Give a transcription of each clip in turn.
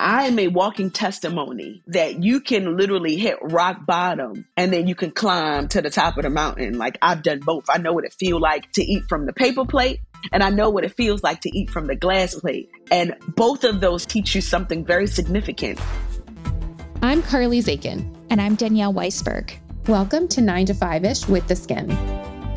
I am a walking testimony that you can literally hit rock bottom and then you can climb to the top of the mountain. Like I've done both. I know what it feels like to eat from the paper plate and I know what it feels like to eat from the glass plate. And both of those teach you something very significant. I'm Carly Zakin. And I'm Danielle Weisberg. Welcome to 9 to 5 ish with the Skimm.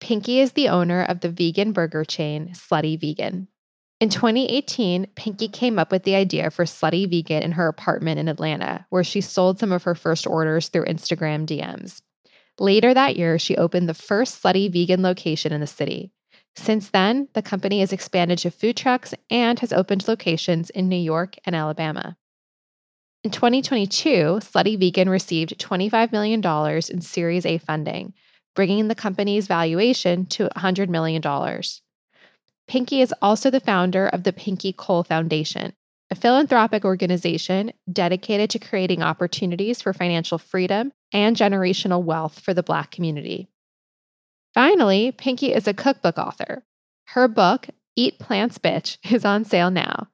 Pinky is the owner of the vegan burger chain Slutty Vegan. In 2018, Pinky came up with the idea for Slutty Vegan in her apartment in Atlanta, where she sold some of her first orders through Instagram DMs. Later that year, she opened the first Slutty Vegan location in the city. Since then, the company has expanded to food trucks and has opened locations in New York and Alabama. In 2022, Slutty Vegan received $25 million in Series A funding, bringing the company's valuation to $100 million. Pinky is also the founder of the Pinky Cole Foundation, a philanthropic organization dedicated to creating opportunities for financial freedom and generational wealth for the Black community. Finally, Pinky is a cookbook author. Her book, Eat Plants Bitch, is on sale now.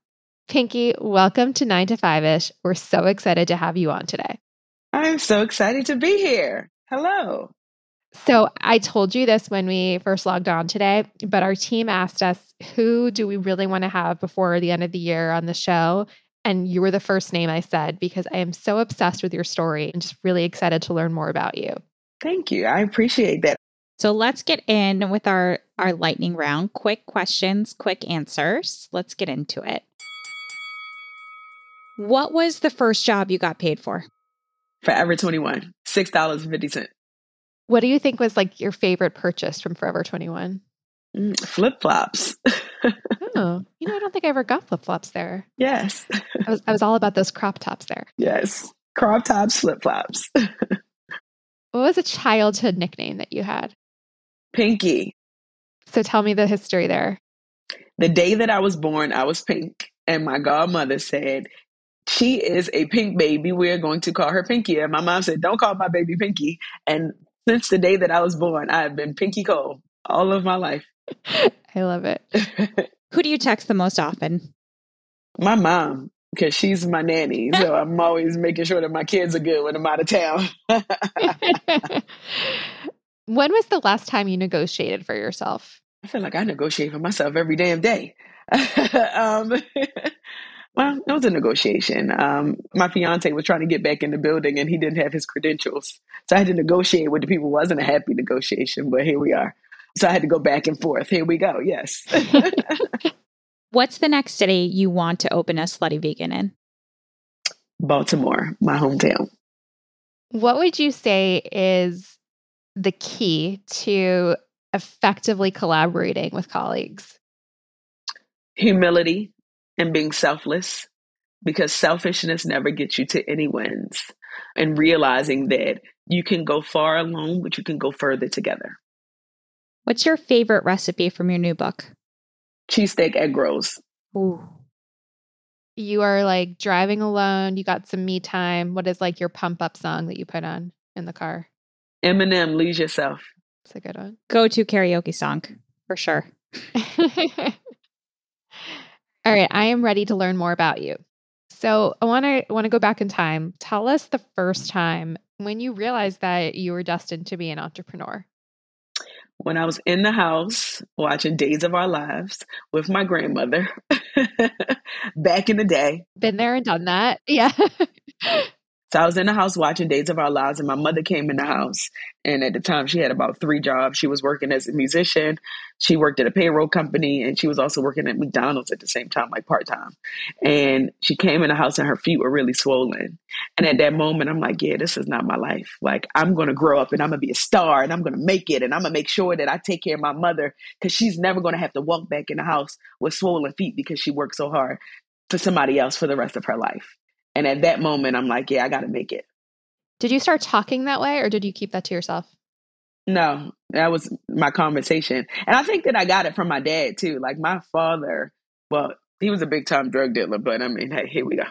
Pinky, welcome to 9 to 5 ish. We're so excited to have you on today. I'm so excited to be here. Hello. So I told you this when we first logged on today, but our team asked us who do we really want to have before the end of the year on the show? And you were the first name I said because I am so obsessed with your story and just really excited to learn more about you. Thank you. I appreciate that. So let's get in with our our lightning round. Quick questions, quick answers. Let's get into it. What was the first job you got paid for? Forever 21, $6.50. What do you think was like your favorite purchase from Forever 21? Mm, flip flops. oh, you know, I don't think I ever got flip flops there. Yes. I was, I was all about those crop tops there. Yes. Crop tops, flip flops. what was a childhood nickname that you had? Pinky. So tell me the history there. The day that I was born, I was pink. And my godmother said, She is a pink baby. We're going to call her Pinky. And my mom said, Don't call my baby Pinky. And since the day that I was born, I have been Pinky Cole all of my life. I love it. Who do you text the most often? My mom, because she's my nanny. So I'm always making sure that my kids are good when I'm out of town. when was the last time you negotiated for yourself? I feel like I negotiate for myself every damn day. um, well, it was a negotiation. Um, my fiance was trying to get back in the building and he didn't have his credentials. So I had to negotiate with the people. It wasn't a happy negotiation, but here we are. So I had to go back and forth. Here we go. Yes. What's the next city you want to open a slutty vegan in? Baltimore, my hometown. What would you say is the key to effectively collaborating with colleagues? Humility and being selfless because selfishness never gets you to any wins. And realizing that you can go far alone, but you can go further together. What's your favorite recipe from your new book? Cheesesteak egg rolls. Ooh. You are like driving alone, you got some me time. What is like your pump up song that you put on in the car? Eminem, Lose Yourself. It's a good one. Go to karaoke song for sure. All right, I am ready to learn more about you. So I want to want to go back in time. Tell us the first time when you realized that you were destined to be an entrepreneur. When I was in the house watching Days of Our Lives with my grandmother back in the day. Been there and done that. Yeah. So I was in the house watching Days of Our Lives, and my mother came in the house. And at the time, she had about three jobs. She was working as a musician, she worked at a payroll company, and she was also working at McDonald's at the same time, like part time. And she came in the house, and her feet were really swollen. And at that moment, I'm like, yeah, this is not my life. Like, I'm going to grow up and I'm going to be a star and I'm going to make it. And I'm going to make sure that I take care of my mother because she's never going to have to walk back in the house with swollen feet because she worked so hard for somebody else for the rest of her life. And at that moment, I'm like, yeah, I got to make it. Did you start talking that way or did you keep that to yourself? No, that was my conversation. And I think that I got it from my dad too. Like my father, well, he was a big time drug dealer, but I mean, hey, here we go.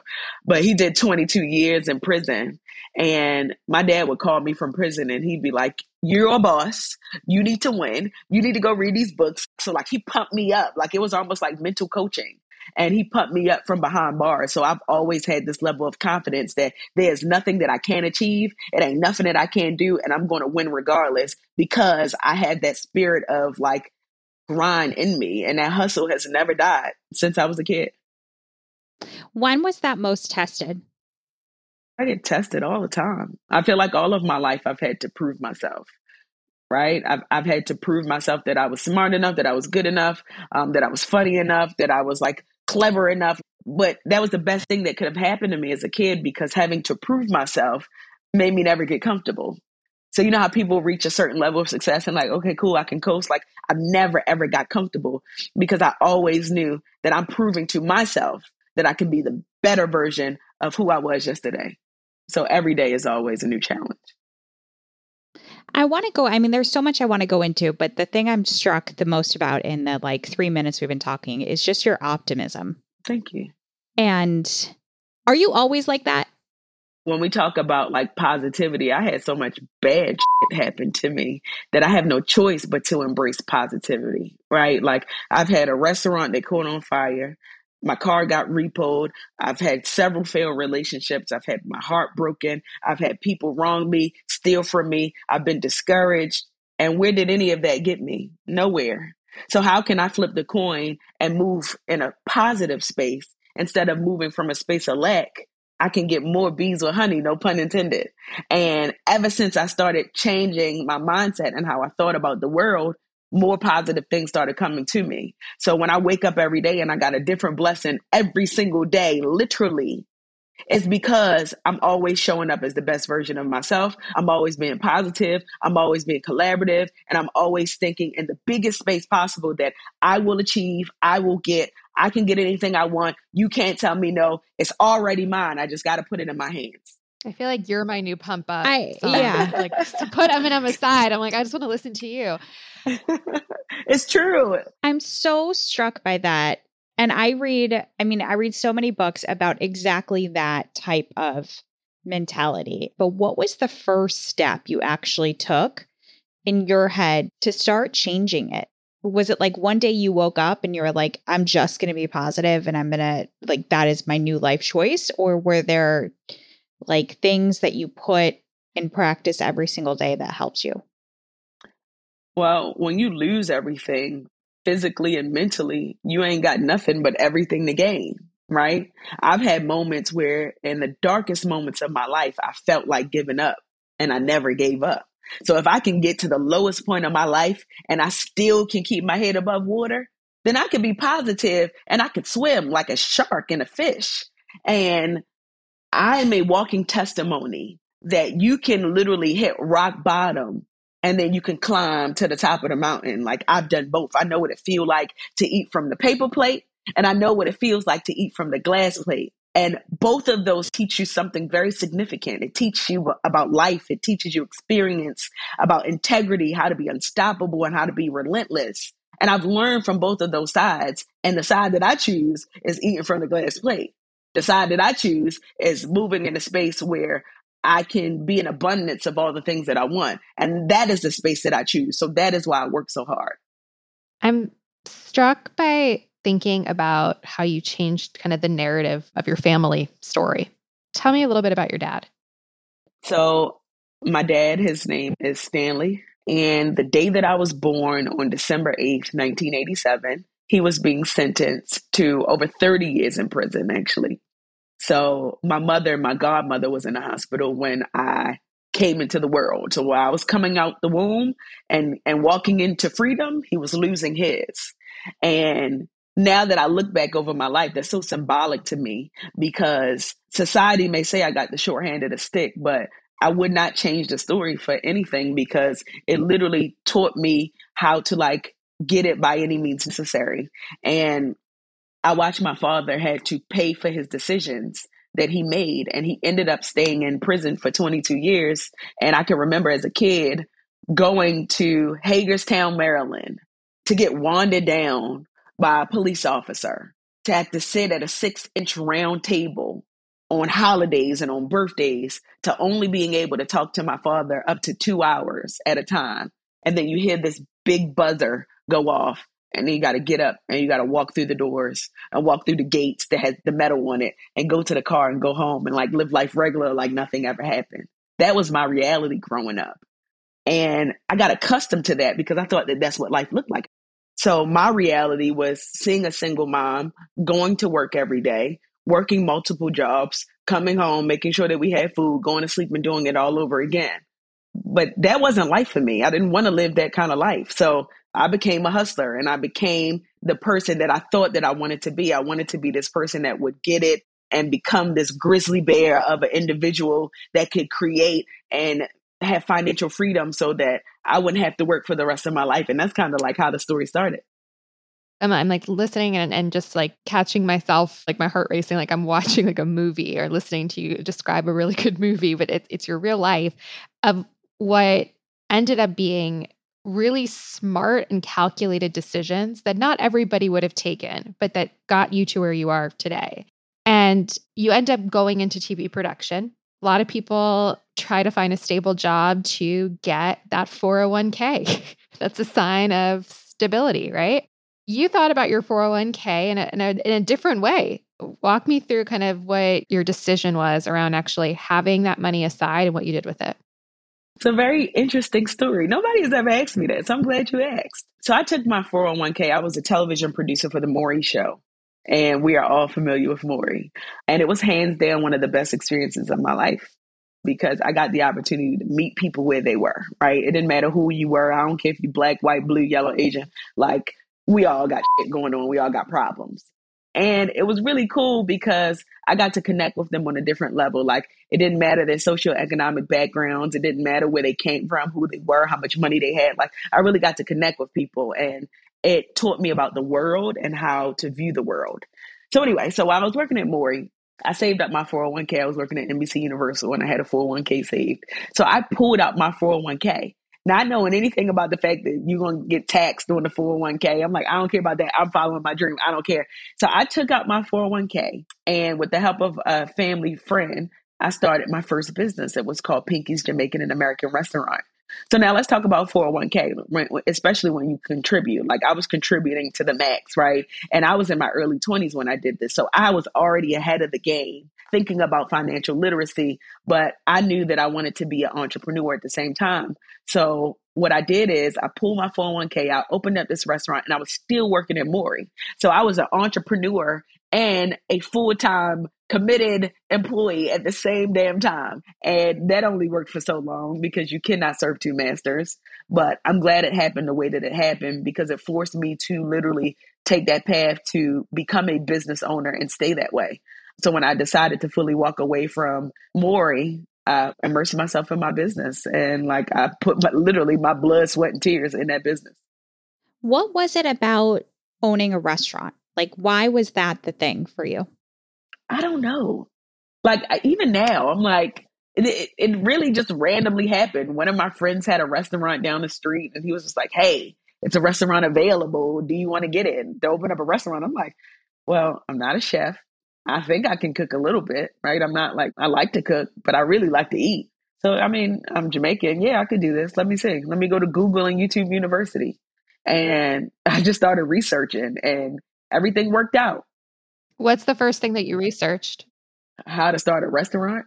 But he did 22 years in prison. And my dad would call me from prison and he'd be like, You're a boss. You need to win. You need to go read these books. So, like, he pumped me up. Like, it was almost like mental coaching and he pumped me up from behind bars. So I've always had this level of confidence that there's nothing that I can't achieve. It ain't nothing that I can't do, and I'm going to win regardless because I had that spirit of like grind in me, and that hustle has never died since I was a kid. When was that most tested? I get tested all the time. I feel like all of my life I've had to prove myself right? I've, I've had to prove myself that I was smart enough, that I was good enough, um, that I was funny enough, that I was like clever enough. But that was the best thing that could have happened to me as a kid because having to prove myself made me never get comfortable. So you know how people reach a certain level of success and like, okay, cool, I can coast. Like I've never ever got comfortable because I always knew that I'm proving to myself that I can be the better version of who I was yesterday. So every day is always a new challenge. I want to go. I mean, there's so much I want to go into, but the thing I'm struck the most about in the like three minutes we've been talking is just your optimism. Thank you. And are you always like that? When we talk about like positivity, I had so much bad shit happen to me that I have no choice but to embrace positivity, right? Like I've had a restaurant that caught on fire my car got repoed. I've had several failed relationships. I've had my heart broken. I've had people wrong me, steal from me. I've been discouraged. And where did any of that get me? Nowhere. So how can I flip the coin and move in a positive space instead of moving from a space of lack? I can get more bees with honey, no pun intended. And ever since I started changing my mindset and how I thought about the world, more positive things started coming to me. So when I wake up every day and I got a different blessing every single day, literally, it's because I'm always showing up as the best version of myself. I'm always being positive. I'm always being collaborative. And I'm always thinking in the biggest space possible that I will achieve, I will get, I can get anything I want. You can't tell me no. It's already mine. I just got to put it in my hands. I feel like you're my new pump up. I, song. yeah. like to put Eminem aside, I'm like, I just want to listen to you. it's true. I'm so struck by that. And I read, I mean, I read so many books about exactly that type of mentality. But what was the first step you actually took in your head to start changing it? Was it like one day you woke up and you were like, I'm just going to be positive and I'm going to, like, that is my new life choice? Or were there like things that you put in practice every single day that helps you? Well, when you lose everything physically and mentally, you ain't got nothing but everything to gain, right? I've had moments where, in the darkest moments of my life, I felt like giving up and I never gave up. So if I can get to the lowest point of my life and I still can keep my head above water, then I can be positive and I can swim like a shark and a fish. And I am a walking testimony that you can literally hit rock bottom and then you can climb to the top of the mountain. Like I've done both. I know what it feels like to eat from the paper plate, and I know what it feels like to eat from the glass plate. And both of those teach you something very significant. It teaches you about life. It teaches you experience about integrity, how to be unstoppable and how to be relentless. And I've learned from both of those sides. And the side that I choose is eating from the glass plate. The side that I choose is moving in a space where I can be in abundance of all the things that I want. And that is the space that I choose. So that is why I work so hard. I'm struck by thinking about how you changed kind of the narrative of your family story. Tell me a little bit about your dad. So, my dad, his name is Stanley. And the day that I was born on December 8th, 1987, he was being sentenced to over 30 years in prison, actually. So my mother, my godmother was in the hospital when I came into the world. So while I was coming out the womb and and walking into freedom, he was losing his. And now that I look back over my life, that's so symbolic to me because society may say I got the short hand of the stick, but I would not change the story for anything because it literally taught me how to like get it by any means necessary. And I watched my father had to pay for his decisions that he made and he ended up staying in prison for 22 years and I can remember as a kid going to Hagerstown, Maryland to get wanded down by a police officer to have to sit at a six inch round table on holidays and on birthdays to only being able to talk to my father up to two hours at a time. And then you hear this big buzzer go off and then you got to get up and you got to walk through the doors and walk through the gates that has the metal on it and go to the car and go home and like live life regular like nothing ever happened. That was my reality growing up. And I got accustomed to that because I thought that that's what life looked like. So my reality was seeing a single mom, going to work every day, working multiple jobs, coming home, making sure that we had food, going to sleep and doing it all over again. But that wasn't life for me. I didn't want to live that kind of life. So I became a hustler and I became the person that I thought that I wanted to be. I wanted to be this person that would get it and become this grizzly bear of an individual that could create and have financial freedom so that I wouldn't have to work for the rest of my life. And that's kind of like how the story started. I'm, I'm like listening and, and just like catching myself, like my heart racing, like I'm watching like a movie or listening to you describe a really good movie, but it, it's your real life of what ended up being really smart and calculated decisions that not everybody would have taken, but that got you to where you are today. And you end up going into TV production. A lot of people try to find a stable job to get that 401k. That's a sign of stability, right? You thought about your 401k in a, in a, in a different way. Walk me through kind of what your decision was around actually having that money aside and what you did with it. It's a very interesting story. Nobody has ever asked me that, so I'm glad you asked. So I took my 401k. I was a television producer for the Maury Show, and we are all familiar with Maury. And it was hands down one of the best experiences of my life because I got the opportunity to meet people where they were, right? It didn't matter who you were. I don't care if you black, white, blue, yellow, Asian. Like we all got shit going on. We all got problems. And it was really cool because I got to connect with them on a different level. Like it didn't matter their socioeconomic backgrounds. It didn't matter where they came from, who they were, how much money they had. Like I really got to connect with people and it taught me about the world and how to view the world. So anyway, so while I was working at Maury, I saved up my 401k. I was working at NBC Universal and I had a 401k saved. So I pulled out my 401k, not knowing anything about the fact that you're going to get taxed on the 401k. I'm like, I don't care about that. I'm following my dream. I don't care. So I took out my 401k and with the help of a family friend, I started my first business. It was called Pinky's Jamaican and American Restaurant. So now let's talk about 401k, especially when you contribute. Like I was contributing to the max, right? And I was in my early 20s when I did this. So I was already ahead of the game thinking about financial literacy, but I knew that I wanted to be an entrepreneur at the same time. So what I did is I pulled my 401k out, opened up this restaurant, and I was still working at Maury. So I was an entrepreneur and a full time committed employee at the same damn time. And that only worked for so long because you cannot serve two masters. But I'm glad it happened the way that it happened because it forced me to literally take that path to become a business owner and stay that way. So when I decided to fully walk away from Maury, I immersed myself in my business and like I put my, literally my blood, sweat, and tears in that business. What was it about owning a restaurant? Like, why was that the thing for you? I don't know. Like even now, I'm like, it, it really just randomly happened. One of my friends had a restaurant down the street, and he was just like, "Hey, it's a restaurant available. Do you want to get in to open up a restaurant?" I'm like, "Well, I'm not a chef. I think I can cook a little bit, right? I'm not like I like to cook, but I really like to eat. So I mean, I'm Jamaican. Yeah, I could do this. Let me see. Let me go to Google and YouTube University, and I just started researching, and everything worked out. What's the first thing that you researched? How to start a restaurant,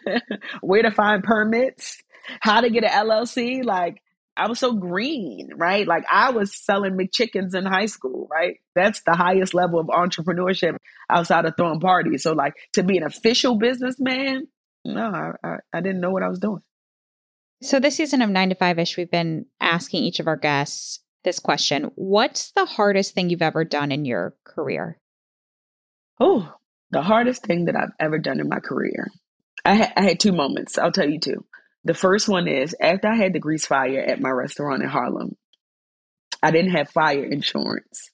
where to find permits, how to get an LLC. Like, I was so green, right? Like, I was selling McChickens in high school, right? That's the highest level of entrepreneurship outside of throwing parties. So, like, to be an official businessman, no, I, I, I didn't know what I was doing. So, this season of Nine to Five ish, we've been asking each of our guests this question What's the hardest thing you've ever done in your career? Oh, the hardest thing that I've ever done in my career. I, ha- I had two moments. I'll tell you two. The first one is after I had the grease fire at my restaurant in Harlem, I didn't have fire insurance.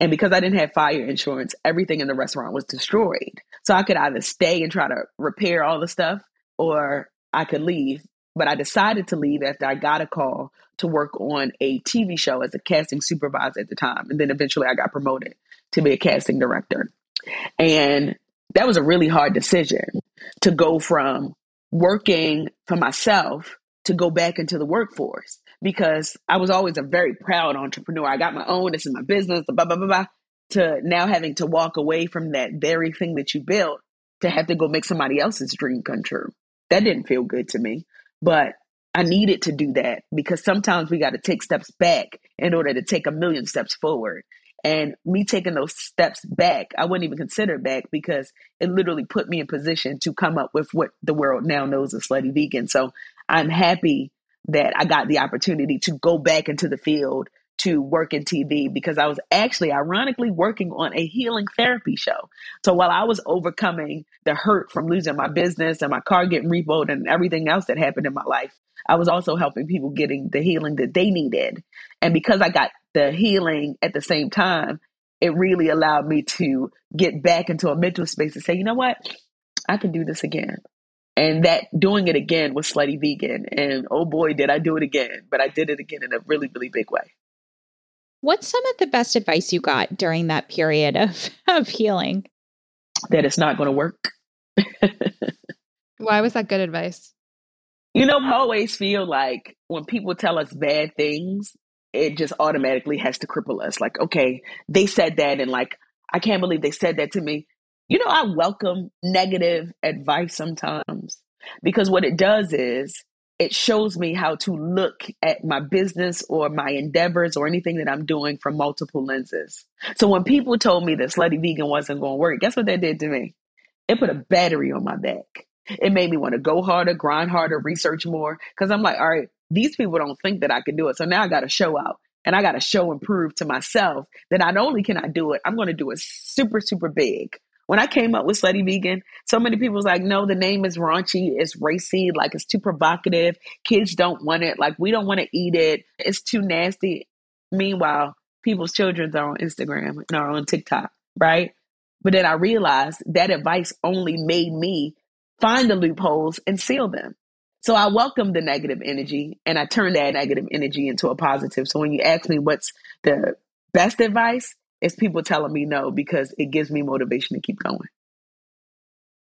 And because I didn't have fire insurance, everything in the restaurant was destroyed. So I could either stay and try to repair all the stuff or I could leave. But I decided to leave after I got a call to work on a TV show as a casting supervisor at the time. And then eventually I got promoted to be a casting director. And that was a really hard decision to go from working for myself to go back into the workforce because I was always a very proud entrepreneur. I got my own, this is my business, blah, blah, blah, blah, to now having to walk away from that very thing that you built to have to go make somebody else's dream come true. That didn't feel good to me, but I needed to do that because sometimes we got to take steps back in order to take a million steps forward. And me taking those steps back, I wouldn't even consider back because it literally put me in position to come up with what the world now knows as slutty vegan. So I'm happy that I got the opportunity to go back into the field to work in TV because I was actually ironically working on a healing therapy show. So while I was overcoming the hurt from losing my business and my car getting repoed and everything else that happened in my life, I was also helping people getting the healing that they needed. And because I got the healing at the same time, it really allowed me to get back into a mental space and say, you know what? I can do this again. And that doing it again was Slutty Vegan. And oh boy, did I do it again. But I did it again in a really, really big way. What's some of the best advice you got during that period of, of healing? That it's not going to work. Why was that good advice? You know, I always feel like when people tell us bad things, it just automatically has to cripple us. Like, okay, they said that, and like, I can't believe they said that to me. You know, I welcome negative advice sometimes because what it does is it shows me how to look at my business or my endeavors or anything that I'm doing from multiple lenses. So when people told me that slutty vegan wasn't going to work, guess what that did to me? It put a battery on my back. It made me want to go harder, grind harder, research more. Cause I'm like, all right, these people don't think that I can do it. So now I got to show out and I got to show and prove to myself that not only can I do it, I'm going to do it super, super big. When I came up with Slutty Vegan, so many people was like, no, the name is raunchy, it's racy, like it's too provocative. Kids don't want it, like we don't want to eat it. It's too nasty. Meanwhile, people's children are on Instagram and are on TikTok, right? But then I realized that advice only made me find the loopholes and seal them. So I welcome the negative energy and I turn that negative energy into a positive. So when you ask me what's the best advice, it's people telling me no because it gives me motivation to keep going.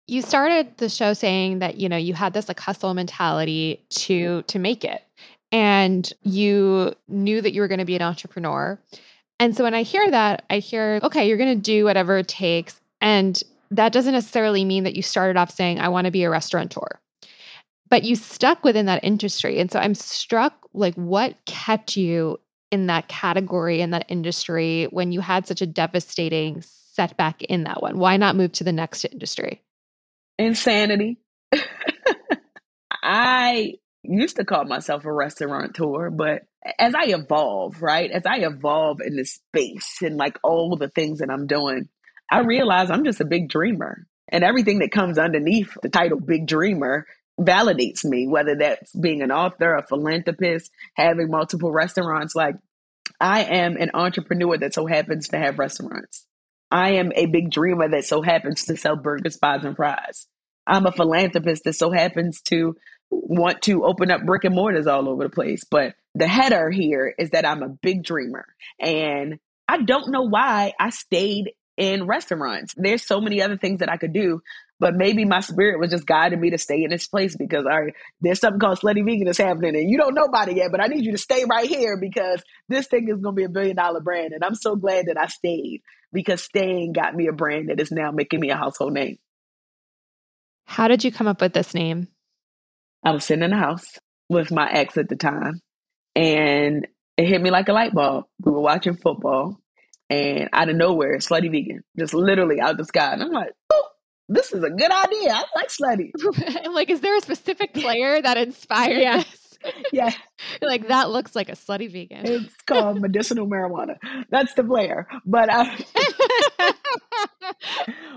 You started the show saying that, you know, you had this like hustle mentality to to make it. And you knew that you were going to be an entrepreneur. And so when I hear that, I hear, okay, you're going to do whatever it takes. And that doesn't necessarily mean that you started off saying, I want to be a restaurateur. But you stuck within that industry. And so I'm struck like what kept you in that category in that industry when you had such a devastating setback in that one? Why not move to the next industry? Insanity. I used to call myself a restaurateur, but as I evolve, right? As I evolve in this space and like all the things that I'm doing, I realize I'm just a big dreamer. And everything that comes underneath the title Big Dreamer validates me, whether that's being an author, a philanthropist, having multiple restaurants. Like, I am an entrepreneur that so happens to have restaurants. I am a big dreamer that so happens to sell burgers, pies, and fries. I'm a philanthropist that so happens to want to open up brick and mortars all over the place. But the header here is that I'm a big dreamer. And I don't know why I stayed in restaurants. There's so many other things that I could do, but maybe my spirit was just guiding me to stay in this place because all right, there's something called Slutty Vegan that's happening and you don't know about it yet, but I need you to stay right here because this thing is gonna be a billion dollar brand. And I'm so glad that I stayed because staying got me a brand that is now making me a household name. How did you come up with this name? I was sitting in the house with my ex at the time and it hit me like a light bulb. We were watching football and out of nowhere, slutty vegan, just literally out of the sky. And I'm like, oh, this is a good idea. I like slutty. like, is there a specific player that inspired yeah. this? Yeah. like that looks like a slutty vegan. It's called medicinal marijuana. That's the player. But uh,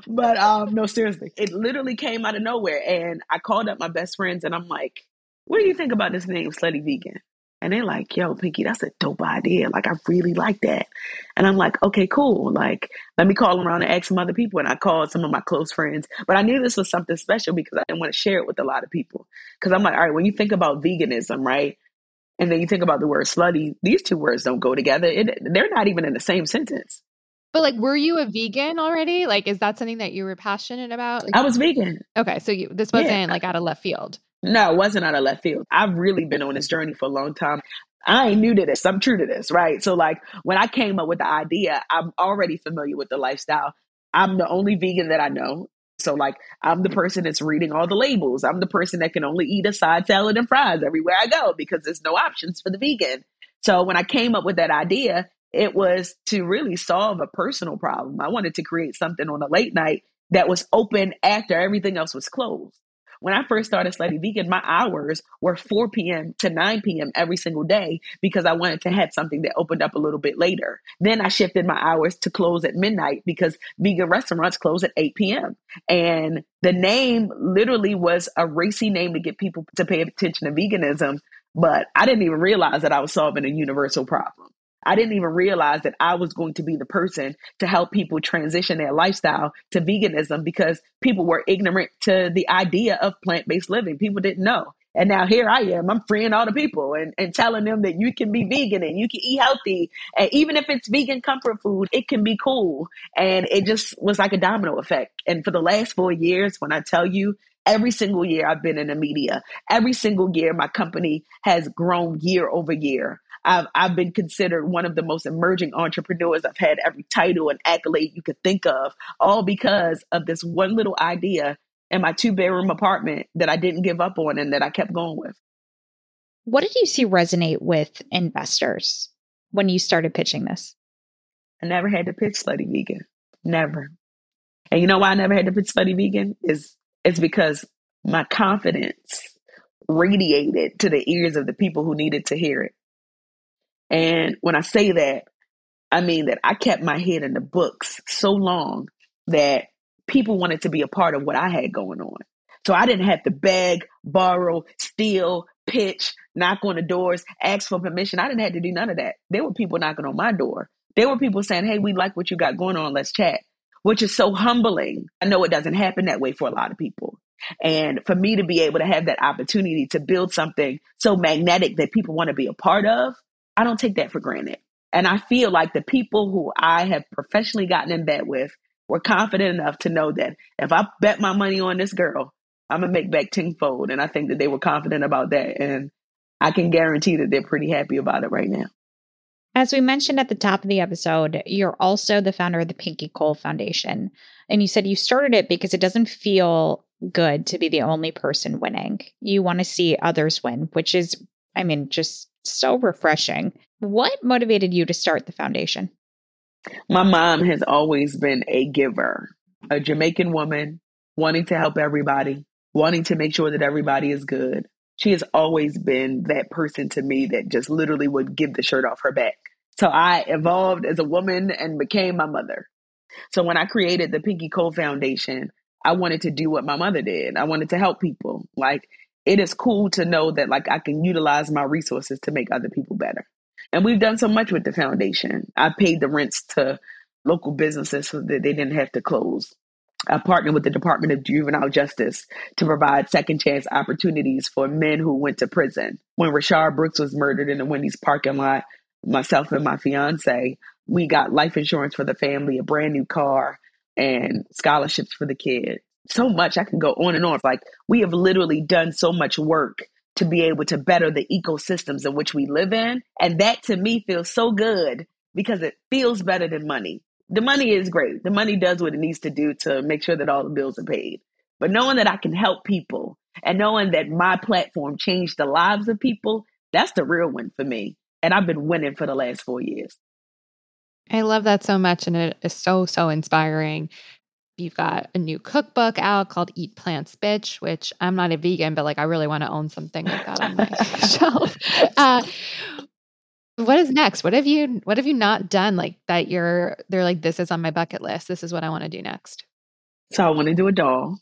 but um no seriously. It literally came out of nowhere and I called up my best friends and I'm like, "What do you think about this name Slutty Vegan?" And they're like, yo, Pinky, that's a dope idea. Like, I really like that. And I'm like, okay, cool. Like, let me call around and ask some other people. And I called some of my close friends. But I knew this was something special because I didn't want to share it with a lot of people. Because I'm like, all right, when you think about veganism, right? And then you think about the word slutty, these two words don't go together. It, they're not even in the same sentence. But like, were you a vegan already? Like, is that something that you were passionate about? Like, I was vegan. Okay, so you, this wasn't Yeah. like out of left field. No, it wasn't out of left field. I've really been on this journey for a long time. I ain't new to this. I'm true to this, right? So, like, when I came up with the idea, I'm already familiar with the lifestyle. I'm the only vegan that I know. So, like, I'm the person that's reading all the labels. I'm the person that can only eat a side salad and fries everywhere I go because there's no options for the vegan. So, when I came up with that idea, it was to really solve a personal problem. I wanted to create something on a late night that was open after everything else was closed. When I first started Slutty Vegan, my hours were 4 p.m. to 9 p.m. every single day because I wanted to have something that opened up a little bit later. Then I shifted my hours to close at midnight because vegan restaurants close at 8 p.m. And the name literally was a racy name to get people to pay attention to veganism. But I didn't even realize that I was solving a universal problem. I didn't even realize that I was going to be the person to help people transition their lifestyle to veganism because people were ignorant to the idea of plant based living. People didn't know. And now here I am, I'm freeing all the people and, and telling them that you can be vegan and you can eat healthy. And even if it's vegan comfort food, it can be cool. And it just was like a domino effect. And for the last four years, when I tell you, every single year I've been in the media, every single year my company has grown year over year. I've, I've been considered one of the most emerging entrepreneurs. I've had every title and accolade you could think of, all because of this one little idea in my two bedroom apartment that I didn't give up on and that I kept going with. What did you see resonate with investors when you started pitching this? I never had to pitch Slutty Vegan. Never. And you know why I never had to pitch Slutty Vegan? Is it's because my confidence radiated to the ears of the people who needed to hear it. And when I say that, I mean that I kept my head in the books so long that people wanted to be a part of what I had going on. So I didn't have to beg, borrow, steal, pitch, knock on the doors, ask for permission. I didn't have to do none of that. There were people knocking on my door. There were people saying, Hey, we like what you got going on. Let's chat, which is so humbling. I know it doesn't happen that way for a lot of people. And for me to be able to have that opportunity to build something so magnetic that people want to be a part of, I don't take that for granted. And I feel like the people who I have professionally gotten in bed with were confident enough to know that if I bet my money on this girl, I'm gonna make back tenfold. And I think that they were confident about that. And I can guarantee that they're pretty happy about it right now. As we mentioned at the top of the episode, you're also the founder of the Pinky Cole Foundation. And you said you started it because it doesn't feel good to be the only person winning. You want to see others win, which is, I mean, just so refreshing. What motivated you to start the foundation? My mom has always been a giver, a Jamaican woman wanting to help everybody, wanting to make sure that everybody is good. She has always been that person to me that just literally would give the shirt off her back. So I evolved as a woman and became my mother. So when I created the Pinky Cole Foundation, I wanted to do what my mother did. I wanted to help people. Like it is cool to know that like I can utilize my resources to make other people better. And we've done so much with the foundation. I paid the rents to local businesses so that they didn't have to close. I partnered with the Department of Juvenile Justice to provide second chance opportunities for men who went to prison. When Rayshard Brooks was murdered in the Wendy's parking lot, myself and my fiance, we got life insurance for the family, a brand new car, and scholarships for the kid. So much I can go on and on. Like we have literally done so much work to be able to better the ecosystems in which we live in. And that to me feels so good because it feels better than money. The money is great. The money does what it needs to do to make sure that all the bills are paid. But knowing that I can help people and knowing that my platform changed the lives of people, that's the real win for me. And I've been winning for the last four years. I love that so much. And it is so, so inspiring. You've got a new cookbook out called Eat Plants Bitch, which I'm not a vegan, but like I really want to own something like that on my shelf. Uh, what is next? What have you what have you not done like that you're they're like, this is on my bucket list. This is what I want to do next. So I want to do a doll.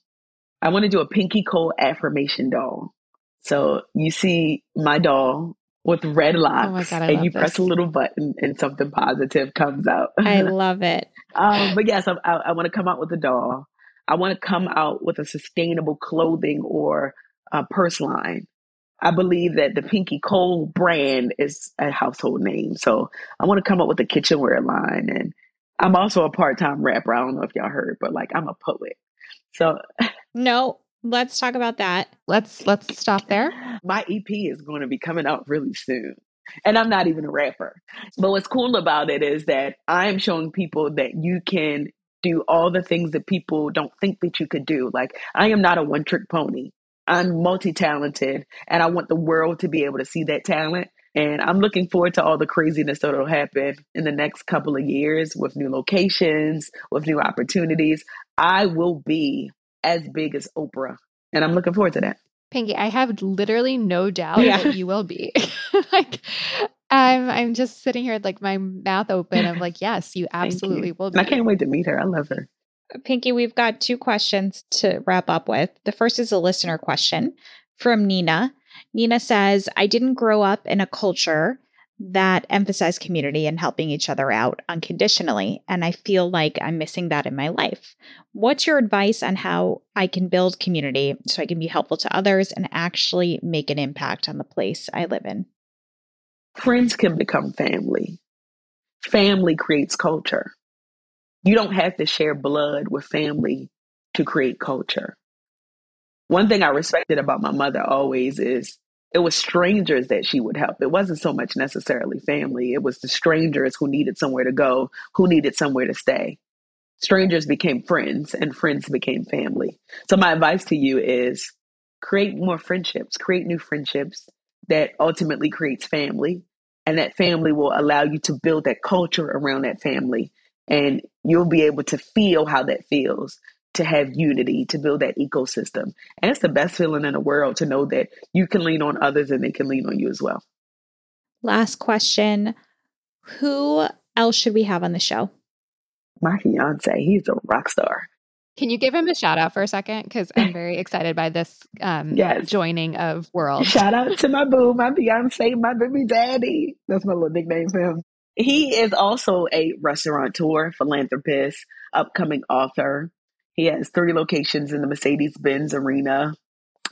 I want to do a Pinky Cole affirmation doll. So you see my doll with red locks. Oh my God, I and you press a little button and something positive comes out. I love it. Um, but yes, I, I, I want to come out with a doll. I want to come out with a sustainable clothing or a purse line. I believe that the Pinky Cole brand is a household name. So I want to come up with a kitchenware line. And I'm also a part time rapper. I don't know if y'all heard, but like I'm a poet. So No, let's talk about that. Let's let's stop there. my EP is going to be coming out really soon. And I'm not even a rapper. But what's cool about it is that I'm showing people that you can do all the things that people don't think that you could do. Like, I am not a one trick pony. I'm multi talented, and I want the world to be able to see that talent. And I'm looking forward to all the craziness that'll happen in the next couple of years with new locations, with new opportunities. I will be as big as Oprah, and I'm looking forward to that. Pinky, I have literally no doubt Yeah. that you will be. like I'm I'm just sitting here like my mouth open. I'm like, yes, you Thank you. absolutely will And be. I can't wait to meet her. I love her. Uh, Pinky, we've got two questions to wrap up with. The first is a listener question from Nina. Nina says, I didn't grow up in a culture that emphasized community and helping each other out unconditionally. And I feel like I'm missing that in my life. What's your advice on how I can build community so I can be helpful to others and actually make an impact on the place I live in? Friends can become family. Family creates culture. You don't have to share blood with family to create culture. One thing I respected about my mother always is it was strangers that she would help. It wasn't so much necessarily family. It was the strangers who needed somewhere to go, who needed somewhere to stay. Strangers became friends and friends became family. So my advice to you is create more friendships, create new friendships that ultimately creates family. And that family will allow you to build that culture around that family. And you'll be able to feel how that feels to have unity, to build that ecosystem. And it's the best feeling in the world to know that you can lean on others and they can lean on you as well. Last question Who else should we have on the show? My fiance, he's a rock star. Can you give him a shout out for a second? Because I'm very excited by this um, Yes. joining of worlds. Shout out to my boo, my Beyonce, my baby daddy. That's my little nickname for him. He is also a restaurateur, philanthropist, upcoming author. He has three locations in the Mercedes Benz Arena,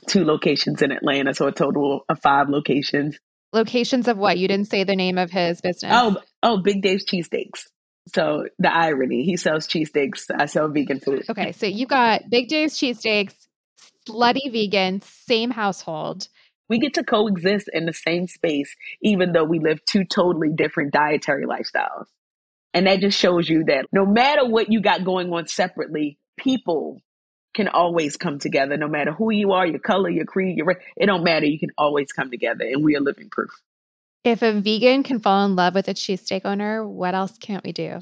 two locations in Atlanta, so a total of five locations. Locations of what? You didn't say the name of his business. Oh, oh, Big Dave's cheesesteaks. So the irony, he sells cheesesteaks. I sell vegan food. Okay, so you got Big Dave's cheesesteaks, slutty vegan, same household. We get to coexist in the same space, even though we live two totally different dietary lifestyles. And that just shows you that no matter what you got going on separately, people can always come together. No matter who you are, your color, your creed, your race, it don't matter. You can always come together, and we are living proof. If a vegan can fall in love with a cheesesteak owner, what else can't we do?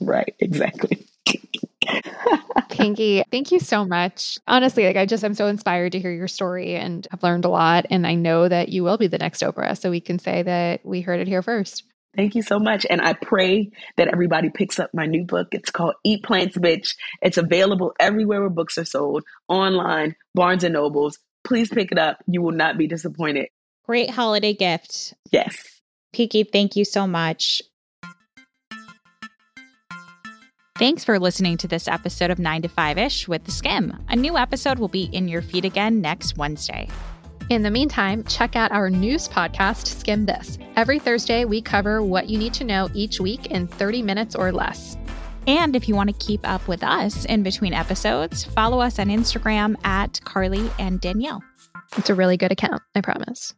Right? Exactly. Pinky, thank you so much. Honestly, like I just I'm so inspired to hear your story and I've learned a lot and I know that you will be the next Oprah. So we can say that we heard it here first. Thank you so much. And I pray that everybody picks up my new book. It's called Eat Plants, Bitch. It's available everywhere where books are sold, online, Barnes and Nobles. Please pick it up. You will not be disappointed. Great holiday gift. Yes. Pinky, thank you so much. Thanks for listening to this episode of 9 to 5 ish with The Skimm. A new episode will be in your feed again next Wednesday. In the meantime, check out our news podcast, Skimm This. Every Thursday, we cover what you need to know each week in 30 minutes or less. And if you want to keep up with us in between episodes, follow us on Instagram at Carly and Danielle. It's a really good account, I promise.